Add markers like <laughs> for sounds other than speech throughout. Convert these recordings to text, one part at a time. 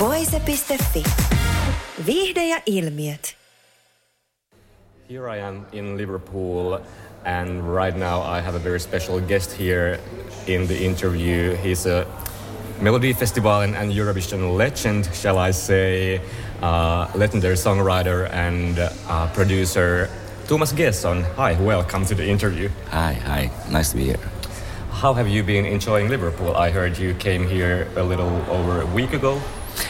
Voice.fi. Viihde ja ilmiöt. Here I am in Liverpool, and right now I have a very special guest here in the interview. He's a Melody Festival and Eurovision legend, shall I say, uh, legendary songwriter and uh, producer Thomas G:son. Hi, welcome to the interview. Hi, hi, nice to be here. How have you been enjoying Liverpool? I heard you came here a little over a week ago.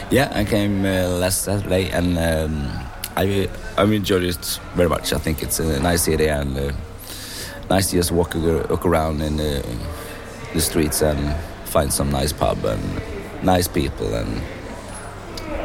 Yeah, I came uh, last Saturday and um, I I enjoyed it very much. I think it's a nice city and uh, nice to just walk, walk around in the, the streets and find some nice pub and nice people and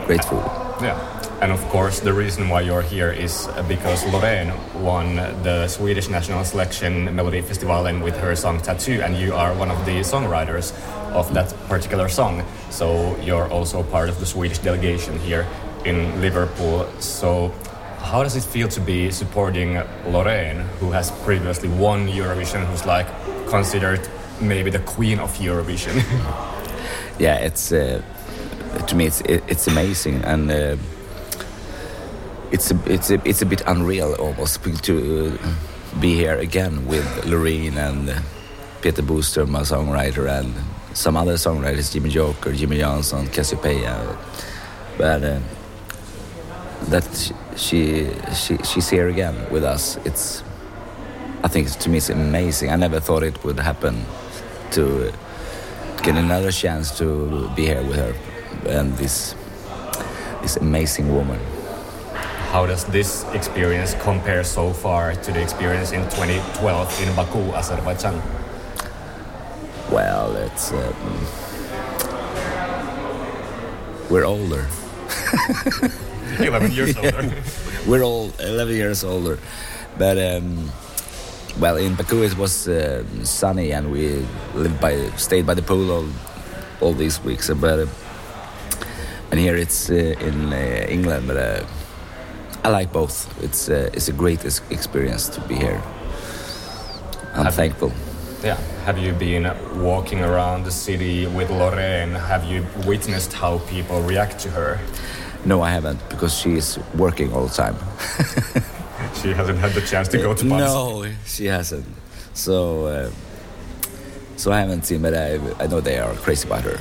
great food. Yeah. And of course, the reason why you're here is because Loreen won the Swedish National Selection Melody Festival with her song Tattoo, and you are one of the songwriters of that particular song. So you're also part of the Swedish delegation here in Liverpool. So how does it feel to be supporting Loreen, who has previously won Eurovision, who's like considered maybe the queen of Eurovision? <laughs> yeah, it's uh, to me it's it's amazing and. Uh, it's a, it's a, it's a bit unreal almost <laughs> to be here again with Loreen and Peter Boström, my songwriter, and some other songwriters, Jimmy Joker, Jimmy Jansson, Cassiopeia. But uh, that she, she she's here again with us. It's I think to me it's amazing. I never thought it would happen to get another chance to be here with her and this this amazing woman how does this experience compare so far to the experience in 2012 in Baku, Azerbaijan? Well, it's um, we're older. <laughs> 11 years <laughs> older. we're all 11 years older, but um, well, in Baku it was uh, sunny and we lived by stayed by the pool all, all these weeks. But uh, and here it's uh, in uh, England, but uh, I like both. It's uh, it's a great experience to be here. I'm thankful. yeah. Have you been walking around the city with Loreen? Have you witnessed how people react to her? No, I haven't because she's working all the time. <laughs> she hasn't had the chance to go to pubs. No, she hasn't. So, uh, so I haven't seen, but I, I know they are crazy about her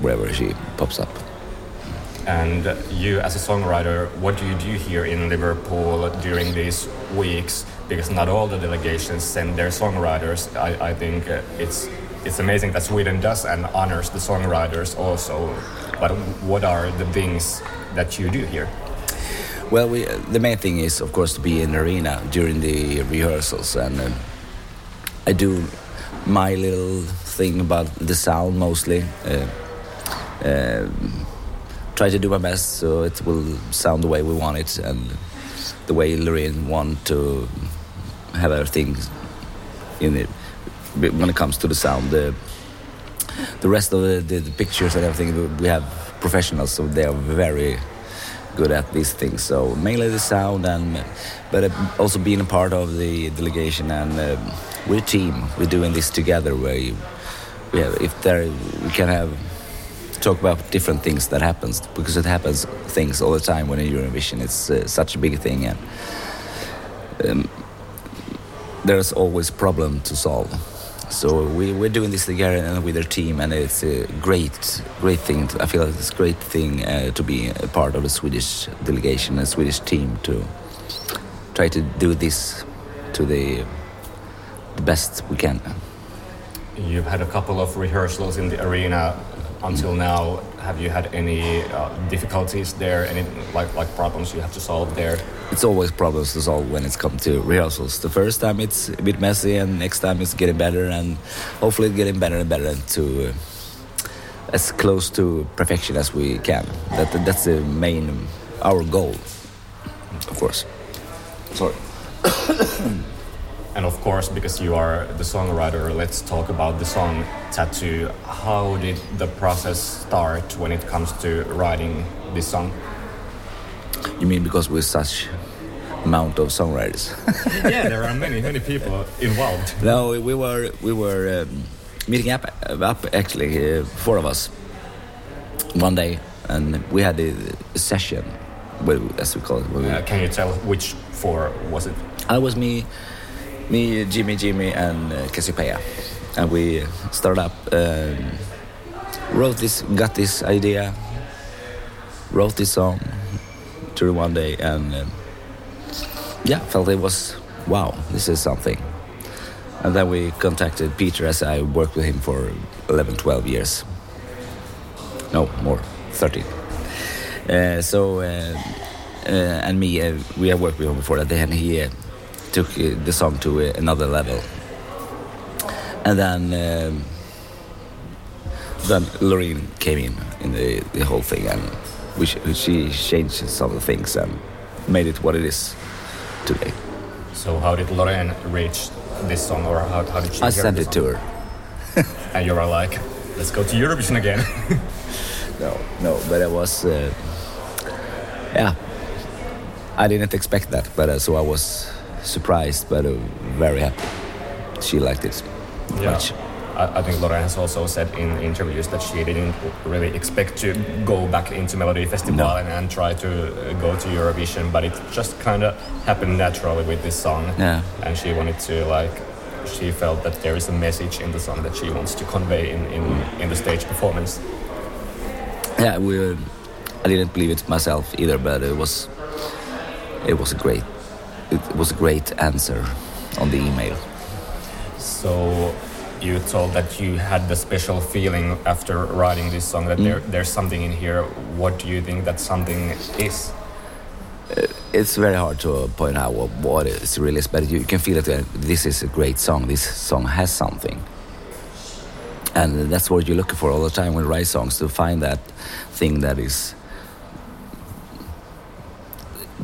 wherever she pops up. And you, as a songwriter, what do you do here in Liverpool during these weeks? Because not all the delegations send their songwriters. I, I think uh, it's it's amazing that Sweden does and honors the songwriters also. But what are the things that you do here? Well, we, the main thing is, of course, to be in the arena during the rehearsals, and uh, I do my little thing about the sound mostly. Uh, uh try to do my best so it will sound the way we want it and the way Loreen want to have everything in it when it comes to the sound. The, the rest of the, the, the pictures and everything, we have professionals, so they are very good at these things. So mainly the sound, and but uh, also being a part of the delegation, and uh, we're a team. We're doing this together. Where you, we have, if there we can have talk about different things that happens because it happens things all the time when in Eurovision. It's uh, such a big thing and um, there's always problem to solve. So we, we're doing this together and with our team, and it's a great, great thing. To, I feel like it's a great thing uh, to be a part of the Swedish delegation, a Swedish team, to try to do this to the, the best we can. You've had a couple of rehearsals in the arena until now, have you had any uh, difficulties there? Any like like problems you have to solve there? It's always problems to solve when it's come to rehearsals. The first time it's a bit messy, and next time it's getting better, and hopefully getting better and better to as close to perfection as we can. That that's the main our goal, of course. Sorry. <coughs> and of course, because you are the songwriter, let's talk about the song Tattoo. How did the process start when it comes to writing this song? You mean because we're such amount of songwriters? <laughs> yeah, there are many, many people involved. No, we were we were um, meeting up, up actually, uh, four of us, one day, and we had a, a session, as we call it. Uh, can you tell which four was it? i was me, me, Jimmy, Jimmy, and uh, Cazzi Opeia, and we started up, um, wrote this, got this idea, wrote this song during one day, and um, yeah, felt it was wow, this is something. And then we contacted Peter as I worked with him for 11, 12 years. No, more, 13. Uh, so, uh, uh, and me, uh, we have worked with him before that. Then he took the song to another level. And then, um, then Loreen came in in the, the whole thing, and we she changed some of the things and made it what it is today. So, how did Loreen reach this song, or how, how did she? I sent it to her. <laughs> and you were like, "Let's go to Eurovision again." <laughs> no, no, but it was, uh, yeah, I didn't expect that, but uh, so I was surprised, but uh, very happy. She liked it yeah. much. I, I think Loreen has also said in interviews that she didn't really expect to go back into Melody Festival no. and, and, try to uh, go to Eurovision, but it just kind of happened naturally with this song. Yeah. And she wanted to like, she felt that there is a message in the song that she wants to convey in, in, in the stage performance. Yeah, we. Were, I didn't believe it myself either, but it was. It was a great. It was a great answer on the email. So you told that you had the special feeling after writing this song that mm. there, there's something in here. What do you think that something is? Uh, it's very hard to point out what, what it really is, but you can feel that uh, this is a great song. This song has something. And that's what you're looking for all the time when you write songs to find that thing that is.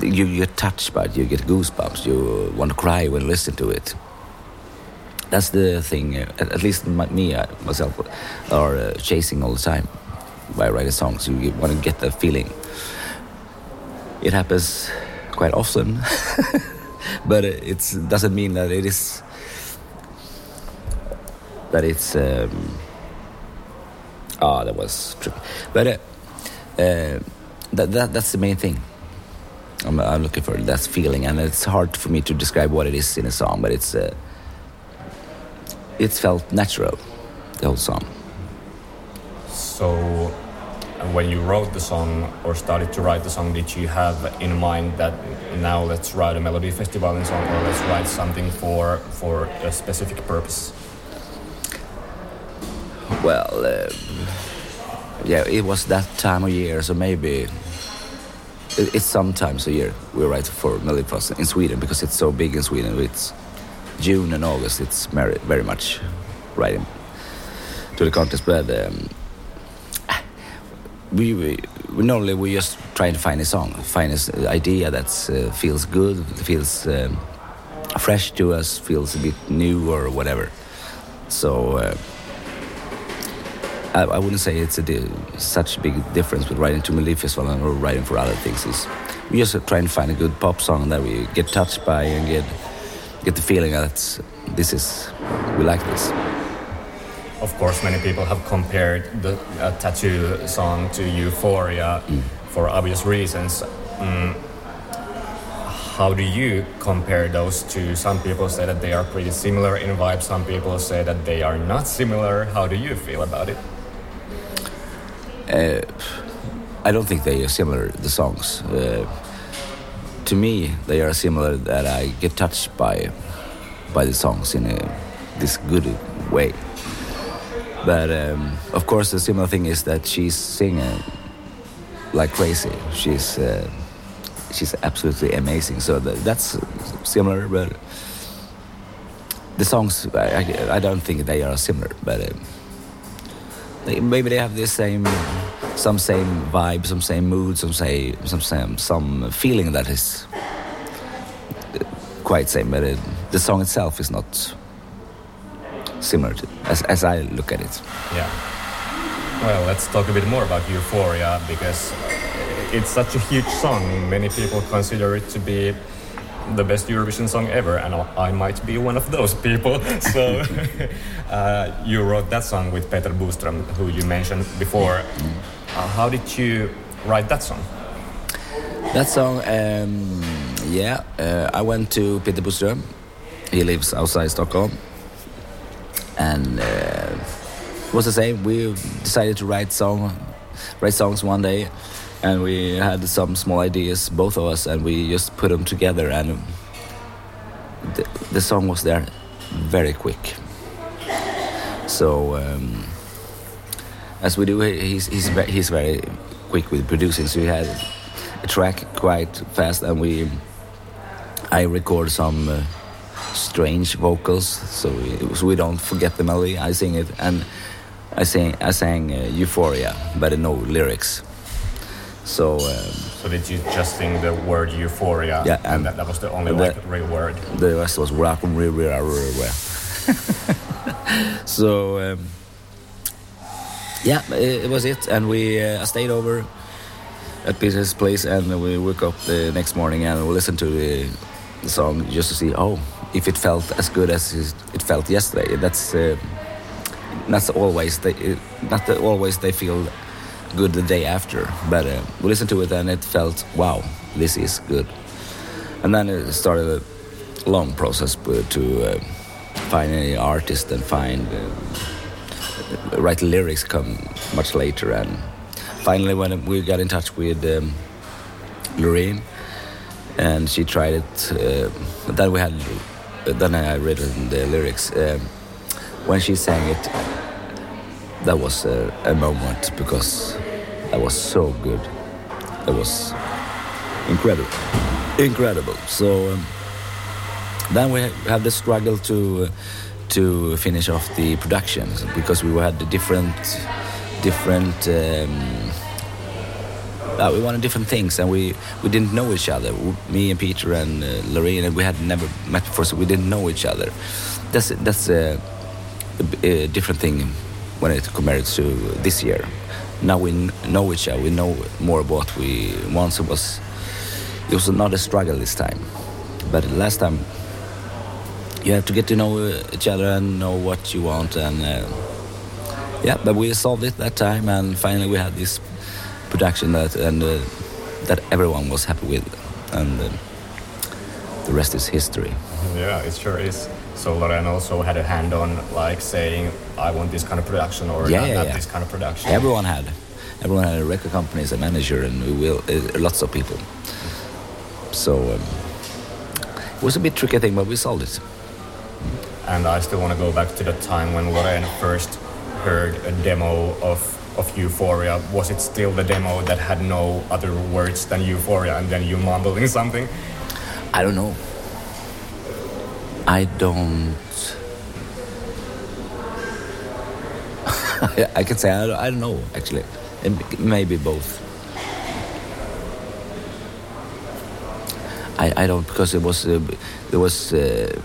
You get touched by it, you get goosebumps, you want to cry when you listen to it that's the thing. Uh, at, least my, me, uh, myself, are uh, chasing all the time by writing songs. You want to get the feeling. It happens quite often, <laughs> but it doesn't mean that it is that it's. Um, ah, that was tricky. But uh, uh, that, that that's the main thing. I'm, I'm, looking for that feeling, and it's hard for me to describe what it is in a song, but it's. Uh, it felt natural, the whole song. So, when you wrote the song or started to write the song, did you have in mind that now let's write a melody festival in song, or let's write something for for a specific purpose? Well, uh, yeah, it was that time of year, so maybe it's sometimes a year we write for festival in Sweden because it's so big in Sweden. It's June and August, it's very, very much right to the contest. But um, we, we, we, normally we just try to find a song, find an idea that uh, feels good, feels um, fresh to us, feels a bit new or whatever. So uh, I, I, wouldn't say it's a such a big difference with writing to Melody Festival or writing for other things. It's, we just try and find a good pop song that we get touched by and get get the feeling that this is we like this. Of course, many people have compared the uh, tattoo song to Euphoria mm. for obvious reasons. Mm. How do you compare those two? Some people say that they are pretty similar in vibe. Some people say that they are not similar. How do you feel about it? Uh, I don't think they are similar. The songs. Uh, to me, they are similar that I get touched by by the songs in a, this good way. But um, of course, the similar thing is that she's singing like crazy. She's uh, she's absolutely amazing. So that's similar, but the songs I, I, don't think they are similar. But uh, they, maybe they have the same, some same vibe, some same mood, some say, some same, some feeling that is uh, quite same, but it, the song itself is not similar to, as, as I look at it. Yeah. Well, let's talk a bit more about Euphoria because it's such a huge song. Many people consider it to be the best Eurovision song ever, and I might be one of those people. <laughs> So, <laughs> uh, you wrote that song with Peter Boström, who you mentioned before. Uh, how did you write that song? That song, um, yeah, uh, I went to Peter Boström. He lives outside Stockholm, and uh, it was the same. We decided to write song, write songs one day, and we had some small ideas, both of us, and we just put them together, and the, the song was there very quick. So. Um, as we do, he's he's very, he's very quick with producing. So he had a track quite fast, and we I record some uh, strange vocals, so we, so we don't forget the melody. I sing it, and I sing I sang uh, Euphoria, but no lyrics. So. Um, so did you just sing the word euphoria? Yeah, and, and that, that, was the only like, real word. The rest was rock and real, real, real, <laughs> So. Um, yeah, it, was it, and we uh, stayed over at Peter's place, and we woke up the next morning and we listened to the, the song just to see, oh, if it felt as good as it felt yesterday. That's uh, not always they not always they feel good the day after, but uh, we listened to it and it felt, wow, this is good. And then it started a long process to uh, find any artist and find write lyrics come much later and finally when we got in touch with um, Loreen and she tried it uh, then we had then I read the lyrics um, when she sang it that was a, a, moment because that was so good. That was incredible. Incredible. So um, then we had the struggle to uh, to finish off the productions because we had the different different um, uh, we wanted different things and we we didn't know each other. Me and Peter and uh, and we had never met before so we didn't know each other. That's that's a, a, a different thing when it compared to this year. Now we know each other we know more about we once it was it was not a struggle this time. But last time you have to get to know uh, each other and know what you want and uh, yeah but we solved it that time and finally we had this production that and uh, that everyone was happy with. And uh, the rest is history. Yeah it sure is. So Loreen also had a hand on like saying I want this kind of production or yeah, not, yeah, not yeah. this kind of production everyone had everyone had a record company as a manager and we will uh, lots of people so um, it was a bit tricky thing but we solved it and I still want to go back to the time when Loreen first heard a demo of of Euphoria. Was it still the demo that had no other words than Euphoria, and then you mumbling something? I don't know. I don't. <laughs> I can say I don't, I don't know actually. Maybe both. I, I don't because it was uh, there was. Uh,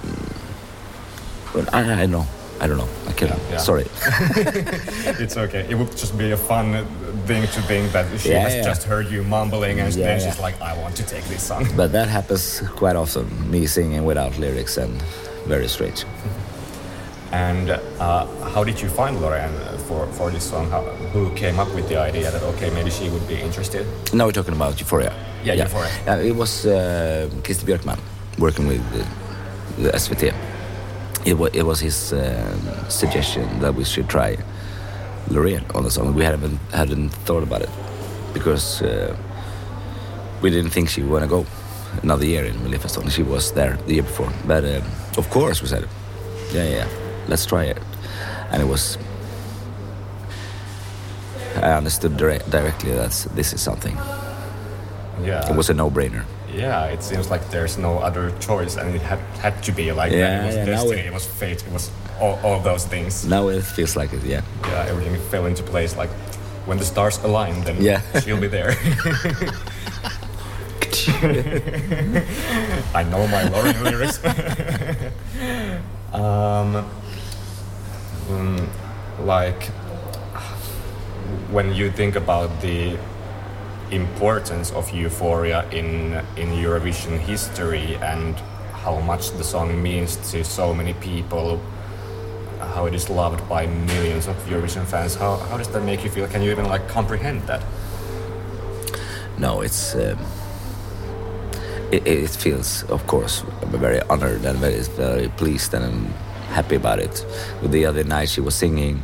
I, I know. I don't know. I can't. Yeah, yeah. Sorry. <laughs> it's okay. It would just be a fun thing to think that she yeah, has just heard you mumbling and then she's like, I want to take this song. But that happens quite often, me singing without lyrics and very straight. <laughs> And uh, how did you find Loreen for, for this song? How, who came up with the idea that, okay, maybe she would be interested? Now we're talking about Euphoria. Yeah, Euphoria. it was uh, Christer Björkman working with the SVT it, was, it was his uh, suggestion that we should try Loreen on the song. We hadn't hadn't thought about it because uh, we didn't think she would want to go another year in Melodifestivalen. She was there the year before, but uh, of course we said, yeah, yeah, let's try it, and it was. I understood direct, directly that this is something. Yeah. It was a no-brainer. Yeah, it seems like there's no other choice, and it had, had to be like Yeah, that. It was yeah, destiny, it- it was fate, it was all, all those things. Now it feels like it. Yeah. Yeah, everything fell into place. Like when the stars align, then Yeah. <laughs> she'll be there. <laughs> <laughs> I know my Loreen lyrics. um, mm, like when you think about the importance of Euphoria in in Eurovision history and how much the song means to so many people, how it is loved by millions of Eurovision fans. How, how does that make you feel? Can you even like comprehend that? No, it's. Um, it, it feels, of course, very honored and very, very pleased, and happy about it. With the other night, she was singing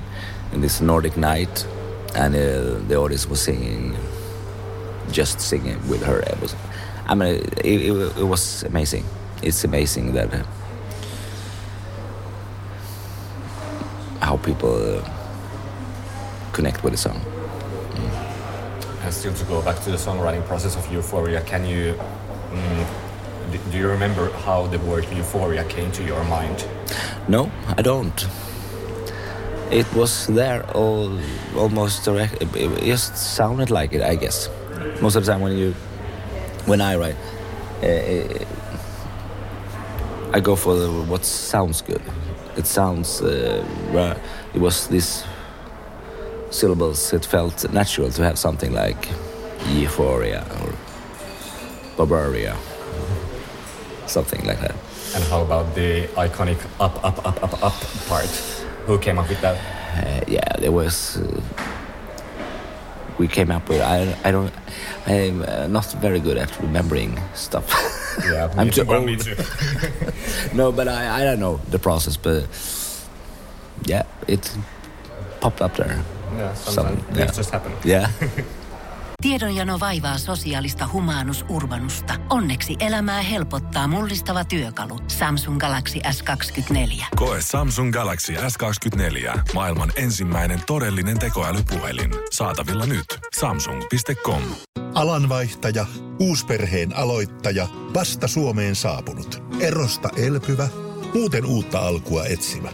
in this Nordic night, and uh, the audience was singing, just singing with her. It was, I mean, it, it, it was amazing. It's amazing that uh, how people uh, connect with the song. And still to go back to the songwriting process of Euphoria, can you, mm, d- do you remember how the word Euphoria came to your mind? No, I don't. It was there all almost direct. It, just sounded like it, I guess. Most of the time when you, when I write, uh, I go for the, what sounds good. It sounds. Uh, it was these syllables. It felt natural to have something like euphoria or barbaria, something like that. And how about the iconic up, up, up, up, up part? Who came up with that? Uh, yeah, there was. Uh, we came up with. I, I don't. I'm uh, not very good at remembering stuff. Yeah, <laughs> I'm too too, old. me too. <laughs> no, but I, I don't know the process. But yeah, it popped up there. Yeah, sometimes Some- yeah. just happened. Yeah. <laughs> Tiedonjano vaivaa sosiaalista humanus urbanusta. Onneksi elämää helpottaa mullistava työkalu. Samsung Galaxy S24. Koe Samsung Galaxy S24. Maailman ensimmäinen todellinen tekoälypuhelin. Saatavilla nyt. Samsung.com. Alanvaihtaja, uusperheen aloittaja, vasta Suomeen saapunut, erosta elpyvä, muuten uutta alkua etsimä.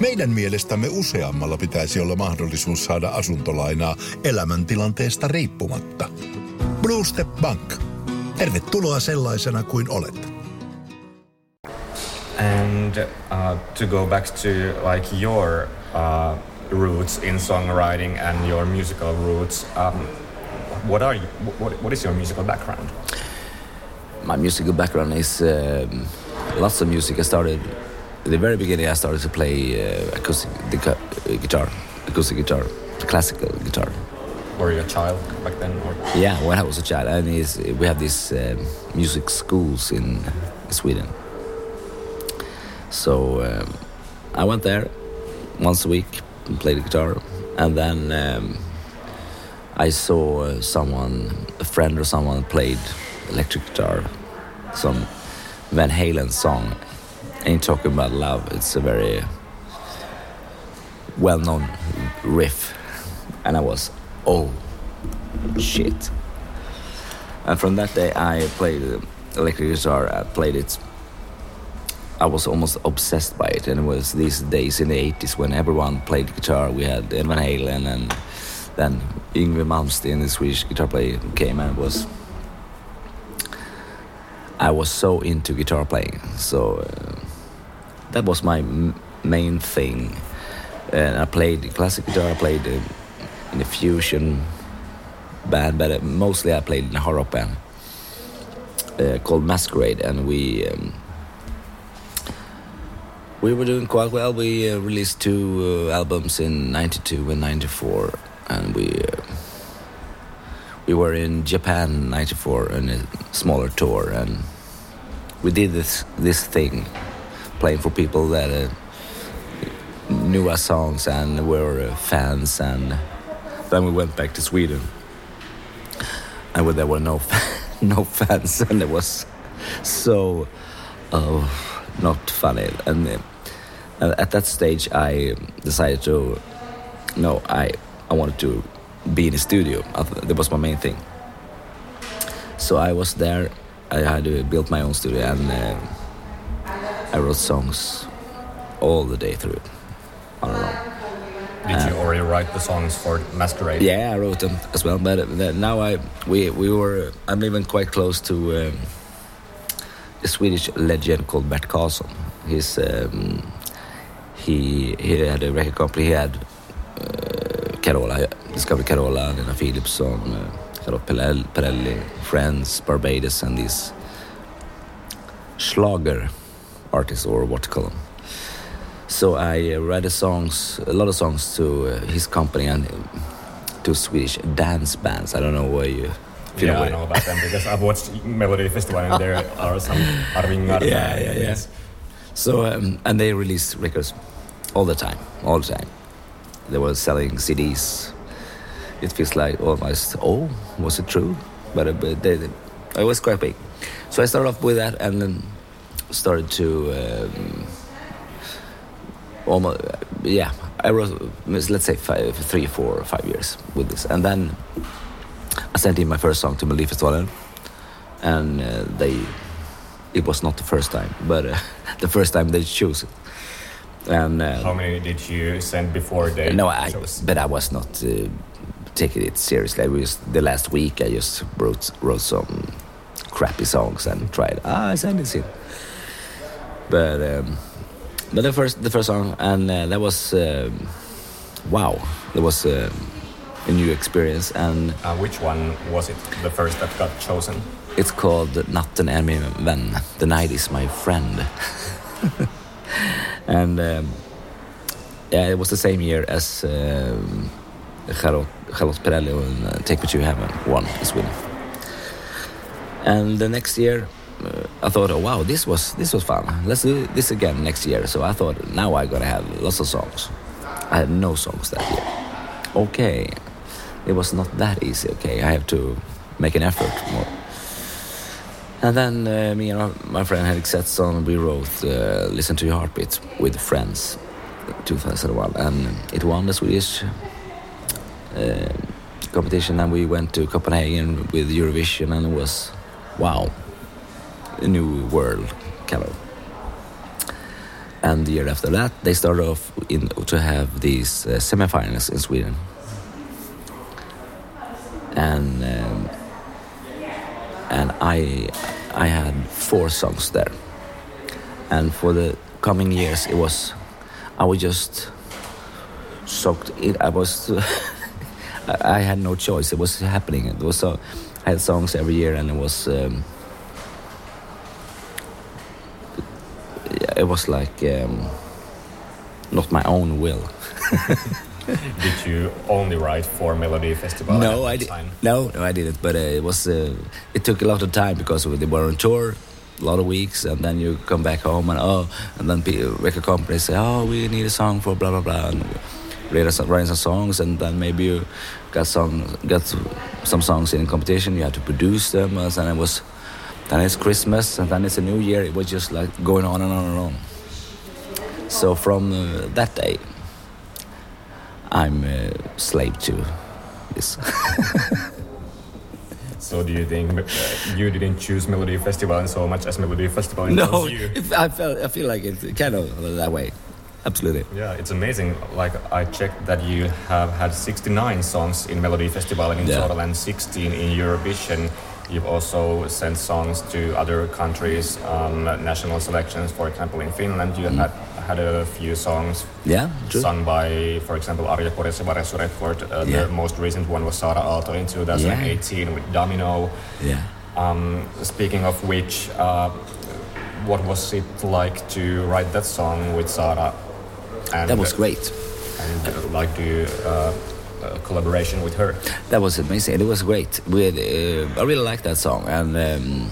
Meidän mielestämme useammalla pitäisi olla mahdollisuus saada asuntolainaa elämäntilanteesta riippumatta. Blue Step Bank. Tervetuloa sellaisena kuin olet. And uh, to go back to like your uh, roots in songwriting and your musical roots, um, what are you, what, what is your musical background? My musical background is um, lots of music. I started the very beginning. I started to play uh, acoustic uh, guitar, acoustic guitar, classical guitar. Were you a child back then? Or? Yeah, when I was a child, and we have these um, music schools in Sweden. So um, I went there once a week and played the guitar, and then um, I saw someone, a friend or someone, played electric guitar, some Van Halen song, and talking about love. It's a very well-known riff, and I was, oh shit. And from that day, I played electric guitar. I played it. I was almost obsessed by it, and it was these days in the 80s when everyone played guitar. We had Ed Van Halen, and then Yngwie Malmsteen, the Swedish guitar player, came and was. I was so into guitar playing, so uh, that was my main thing. And I played classic guitar. I played in a fusion band, but uh, mostly I played in a horror band uh, called Masquerade, and we um, we were doing quite well. We uh, released two uh, albums in '92 and '94, and we uh, we were in Japan '94 on a smaller tour, and we did this this thing, playing for people that. Uh, knew our songs and were uh, fans and then we went back to Sweden. And where there were no <laughs> no fans and it was so uh, not funny. And uh, at that stage I decided to no I I wanted to be in the studio. That was my main thing. So I was there. I had uh, built my own studio and uh, I wrote songs all the day through. On and on. Did you already write the songs for Masquerade? Yeah, I wrote them as well. But uh, now I we we were I'm even quite close to um, a Swedish legend called Bert Karlsson. He's um, he he had a record company. He had uh, Carola, discovered Carola, Lena Philipsson, uh, Charlotte Perrelli, Perrelli, Friends, Barbados, and these Schlager artists or what to call them. So I uh, write a songs, a lot of songs to uh, his company and uh, to Swedish dance bands. I don't know where you. you Yeah, I where- know about them because I've watched Melody Festival and there are some <laughs> Arvingar. Yeah, yeah, yeah. So um, and they released records all the time, all the time. They were selling CDs. It feels like almost oh, was it true? But, uh, but they, they, it was quite big. So I started off with that and then started to um, almost yeah. I wrote let's say five, three, four, or five years with this, and then I sent in my first song to Melodifestivalen, and uh, they it was not the first time, but uh, <laughs> the first time they chose it. And uh, How many did you send before they no, I chose? but I was not uh, taking it seriously. I was the last week. I just wrote wrote some crappy songs and tried. Ah, I sent it. in. But um, but the first the first song and uh, that was um, wow. That was um a new experience and Uh, which one was it? The first that got chosen? It's called Natten är min vän. The night is my friend. <laughs> and um, yeah, it was the same year as um, Charlotte, Charlotte Perrelli and uh, Take Me to Heaven won in Sweden. And the next year, uh, I thought, oh wow, this was this was fun. Let's do this again next year. So I thought, now I gotta have lots of songs. I had no songs that year. Okay, it was not that easy. Okay, I have to make an effort more. And then uh, me and my- friend Henrik Sethsson, we wrote uh, "Listen to Your Heartbeat" with friends, 2001, and it won the Swedish uh, competition. And we went to Copenhagen with Eurovision, and it was wow, new world kind. And the year after that, they started off in, to have these uh, semifinals in Sweden. And um, and I I had four songs there. And for the coming years, it was I was just soaked in. I was <laughs> I had no choice. It was happening. It was so I had songs every year, and it was um, it was like um, not my own will. <laughs> Did you only write for Melody Festival? No, I did. No, no, I didn't. But uh, it was. Uh, it took a lot of time because they were on tour, a lot of weeks, and then you come back home and oh, and then pe- record companies say, oh, we need a song for blah blah blah, and write some, write some songs, and then maybe you got some got some songs in competition. You have to produce them, and then it was. Then it's Christmas, and then it's a New Year. It was just like going on and on and on. So from uh, that day, I'm uh, slave to this. <laughs> So do you think uh, you didn't choose Melody Festival so much as Melody Festival No, you? if- <laughs> I felt I feel like it's kind of that way. Absolutely. Yeah, it's amazing. Like I checked that you have had 69 songs in Melody Festival and in Yeah. total and 16 in Eurovision. You've also sent songs to other countries on national selections. For example, in Finland, you had had a few songs Mm. Yeah, true. sung by, for example, Arja Porissa Varesu Redford. Uh, Yeah. The most recent one was Sara Aalto in 2018 with Domino. Yeah. Um, speaking of which, uh, what was it like to write that song with Sara? And, That was great. And uh, like do uh, collaboration with her? That was amazing. It was great. We uh, I really liked that song, and um,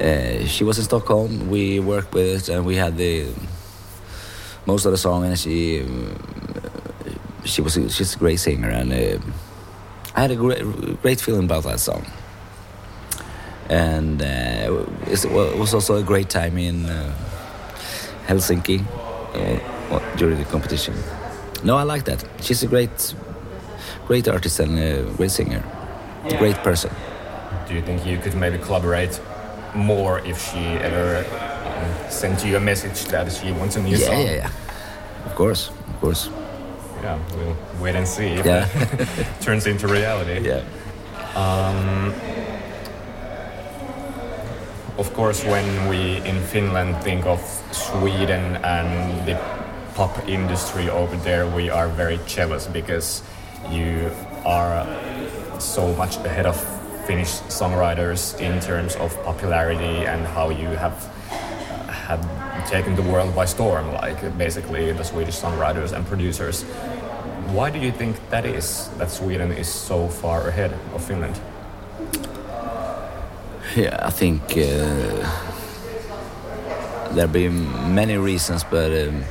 uh, she was in Stockholm. We worked with it, and we had the most of the song, and she um, she was she's a great singer, and uh, I had a great great feeling about that song. And uh, it was also a great time in uh, Helsinki uh, during the competition. No, I like that. She's a great, great artist and a great singer, great person. do you think you could maybe collaborate more if she ever um, sent you a message that she wants a new yeah, song? yeah, yeah. Of course, of course. Yeah, we'll wait and see if Yeah. it <laughs> turns into reality. Yeah. Of course, when we in Finland think of Sweden and the pop industry over there, we are very jealous because you are so much ahead of Finnish songwriters in terms of popularity and how you have have taken the world by storm, like basically the Swedish songwriters and producers. Why do you think that is? That Sweden is so far ahead of Finland? Yeah, I think uh, there have been many reasons, but um,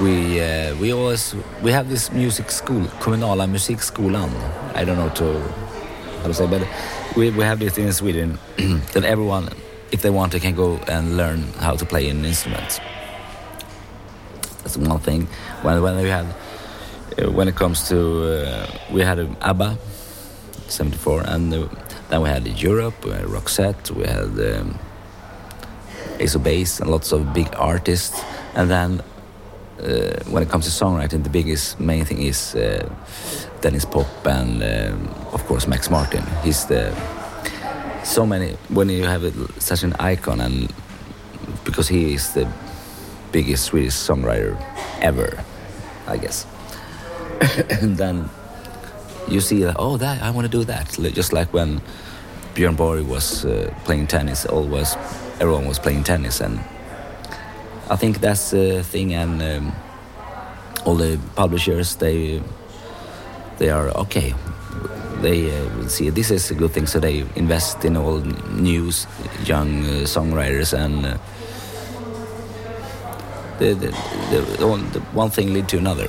we uh, we always we have this music school, kommunala musikskolan. I don't know to how to say, but we we have this in Sweden <clears throat> that everyone, if they want, they can go and learn how to play an instrument. That's one thing. When when we had uh, when it comes to uh, we had ABBA, 74, and uh, then we had Europe, we had Roxette, we had um, Ace of Base, and lots of big artists. And then uh, when it comes to songwriting, the biggest main thing is uh, Denniz Pop and um, of course Max Martin. He's the so many when you have a, such an icon and because he is the biggest Swedish songwriter ever, I guess. and <coughs> then you see oh that I want to do that just like when Björn Borg was uh, playing tennis always everyone was playing tennis and I think that's the thing and um, all the publishers they they are okay. They uh, see this is a good thing so they invest in all new young uh, songwriters and uh, the, the, the, one thing lead to another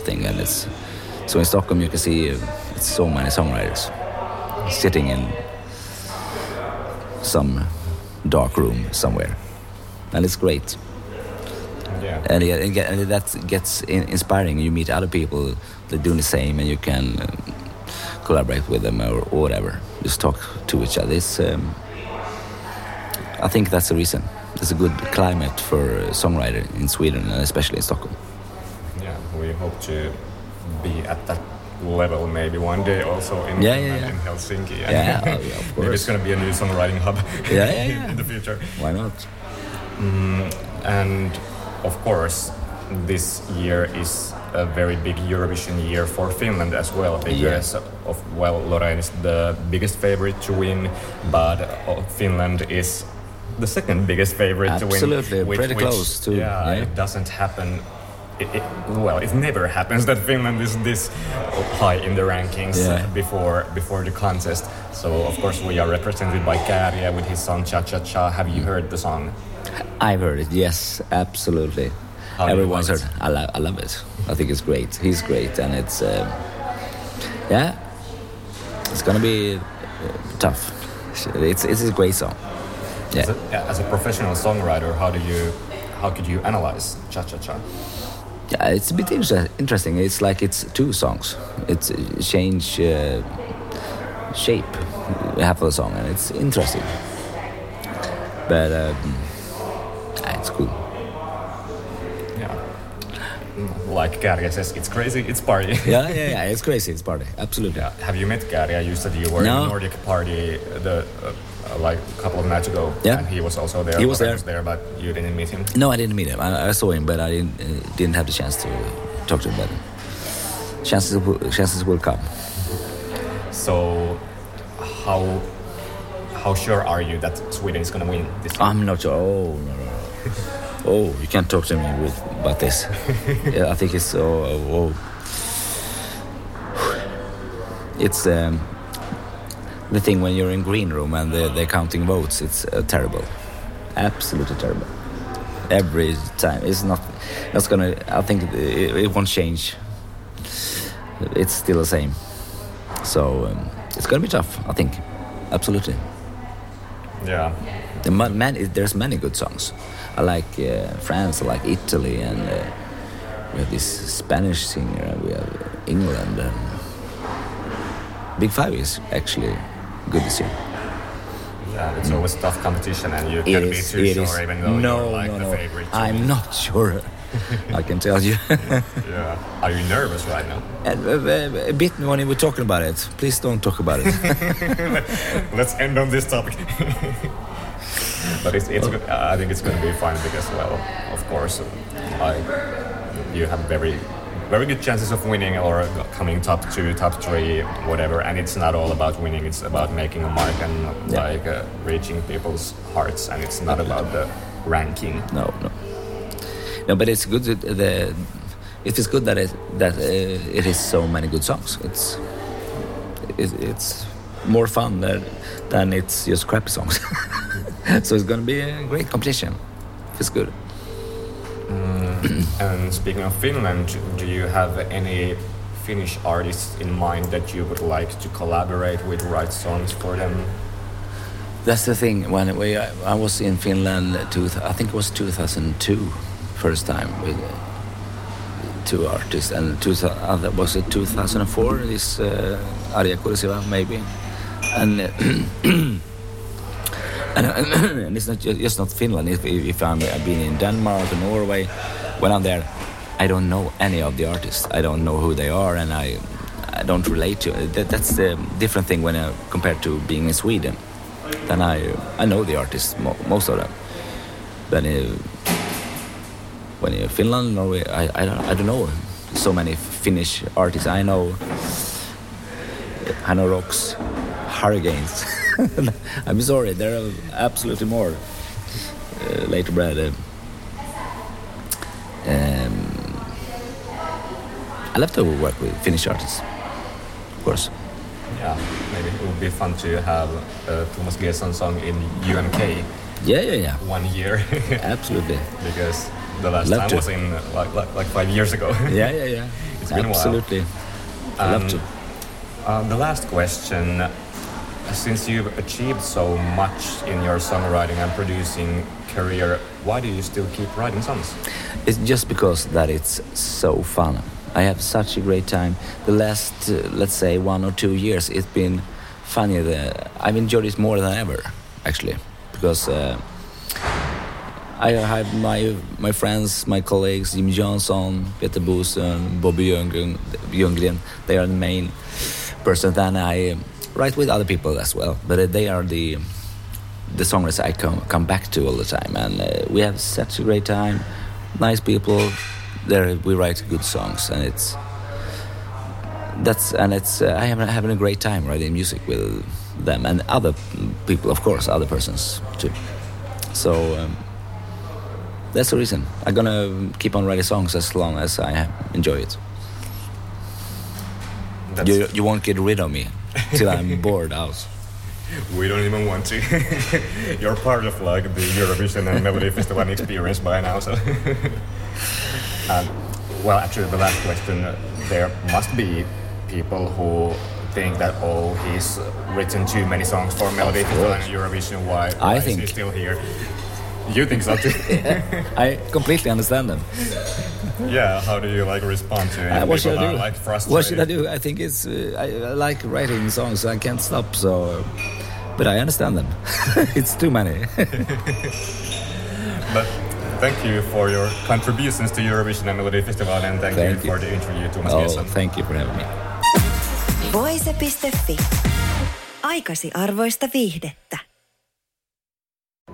thing and it's so in Stockholm you can see uh, it's so many songwriters sitting in some dark room somewhere and it's great Yeah. and, yeah, and, get, and that gets in, inspiring you meet other people that doing the same and you can um, collaborate with them or, or whatever just talk to each other it's, um, I think that's the reason there's a good climate for a songwriter in Sweden and especially in Stockholm Yeah, we hope to be at that level maybe one day also in, Yeah, yeah, yeah. in Helsinki. Yeah, oh, yeah, <laughs> of maybe it's going to be a new songwriting hub Yeah, yeah, <laughs> yeah. in the future. why not And of course, this year is a very big Eurovision year for Finland as well because of well, Loreen is the biggest favorite to win, but uh, Finland is the second biggest favorite to win. Absolutely, pretty which- close too, Yeah, yeah. it doesn't happen. It, it, well, it never happens that Finland is this high in the rankings Yeah. before before the contest. So of course we are represented by Käärijä with his song Cha Cha Cha. Have you heard the song? I've heard it. Yes, absolutely. How Everyone's like heard. I, lo- I love it. I think it's great. He's great, and it's um, yeah, it's gonna be uh, tough. It's it's a great song. Yeah, As a, as a professional songwriter, how do you, how could you analyze Cha Cha Cha? yeah, it's a bit inter- interesting. It's like it's two songs. It's uh, change uh, shape half of the song, and it's interesting. But um, Like Käärijä says, it's crazy, it's party. Yeah, yeah, yeah. It's crazy. It's party. Absolutely. Yeah. Have you met Käärijä? You said you were No. in Nordic Party the uh, like a couple of nights ago. Yeah. And he was also there. He was Loreen there. but you didn't meet him. No, I didn't meet him. I, I saw him, but I didn't uh, didn't have the chance to talk to him. But chances will, chances will come. So, how how sure are you that Sweden is going to win this? year? I'm not sure. Oh no, no, no. <laughs> oh, you can't talk to me with about this. <laughs> yeah, I think it's oh, oh, <sighs> it's um, the thing when you're in green room and they're, they're counting votes. It's uh, terrible, absolutely terrible. Every time, it's not. That's gonna. I think it, it won't change. It's still the same. So um, it's gonna be tough. I think, absolutely. yeah. The ma- man, there's many good songs. I like uh, France, I like Italy, and uh, we have this Spanish singer, and we have England, and Big Five is actually good this year. Yeah, it's always tough competition, and you can't be too sure, is. even though no, you're like no, the no. favorite. I'm not sure. <laughs> I can tell you. Yeah. Are you nervous right now? and, uh, a bit when we were talking about it. Please don't talk about it. <laughs> Let's end on this topic. <laughs> but it's, it's good. I think it's going to be fun because, well, of course, like you have very, very good chances of winning or coming top two, top three, whatever. And it's not all about winning. It's about making a mark and Yeah. like uh, reaching people's hearts. And it's not about the ranking. no, no, no. But it's good. That the it is good that it that uh, it is so many good songs. It's it, it's more fun than, than it's just crappy songs. <laughs> so it's going to be a great competition. It's good. <clears throat> And speaking of Finland, do you have any Finnish artists in mind that you would like to collaborate with, write songs for them? That's the thing. When we, I, was in Finland, two, I think it was 2002, first time with uh, two artists, and two, uh, was it 2004? This uh, Arja maybe, and. Uh, <clears throat> and, <clears throat> and it's not just, just not Finland. If, if I'm, I've been in Denmark or Norway, when I'm there, I don't know any of the artists. I don't know who they are, and I, I don't relate to. That, that's the different thing when I, compared to being in Sweden. Then I, I know the artists, mo- most of them. Uh, when in Finland, Norway, I, I, don't, I don't know so many Finnish artists. I know Hanoi Rocks, Hurriganes. <laughs> I'm sorry, there are absolutely more uh, later Brad. Uh, um, I love to work with Finnish artists, of course. Yeah, maybe it would be fun to have a Thomas G:son song in UMK Yeah, yeah, yeah, one year <laughs> absolutely. because the last Love time to. was in like, like, like five years ago. <laughs> Yeah, yeah, yeah. It's been a while. absolutely. I love Um, to. Uh, the last question since you've achieved so much in your songwriting and producing career, why do you still keep writing songs? It's just because that it's so fun. I have such a great time. The last, uh, let's say, one or two years, it's been funny. The, I've enjoyed it more than ever, actually, because uh, I have my my friends, my colleagues, Jimmy Jansson, Peter Boström, Bobby Ljunggren. They are the main person. Then I um, write with other people as well, but uh, they are the the songwriters I come come back to all the time, and uh, we have such a great time. Nice people. There we write good songs, and it's that's and it's uh, I am having a great time writing music with them and other people, of course, other persons too. So um, that's the reason I'm gonna keep on writing songs as long as I enjoy it. That's, You you won't get rid of me till I'm bored out. <laughs> we don't even want to. <laughs> You're part of like the Eurovision and Melody Festival experience by now. So, <laughs> um, well, actually, the last question: uh, there must be people who think that oh, he's written too many songs for Melody Festival and Eurovision. Why? why is he still here? You think so too? <laughs> I completely understand them. yeah. How do you like respond to it? Uh, what should I are, do? Like frustrated. what should I do? I think it's uh, I, I like writing songs. I can't stop. So, but I understand them. <laughs> it's too many. <laughs> But thank you for your contributions to Eurovision and Melody Festival, and thank, Thank you, you. for the interview, Thomas oh, Gesson. thank you for having me. Voise.fi. Aikasi arvoista viihdettä.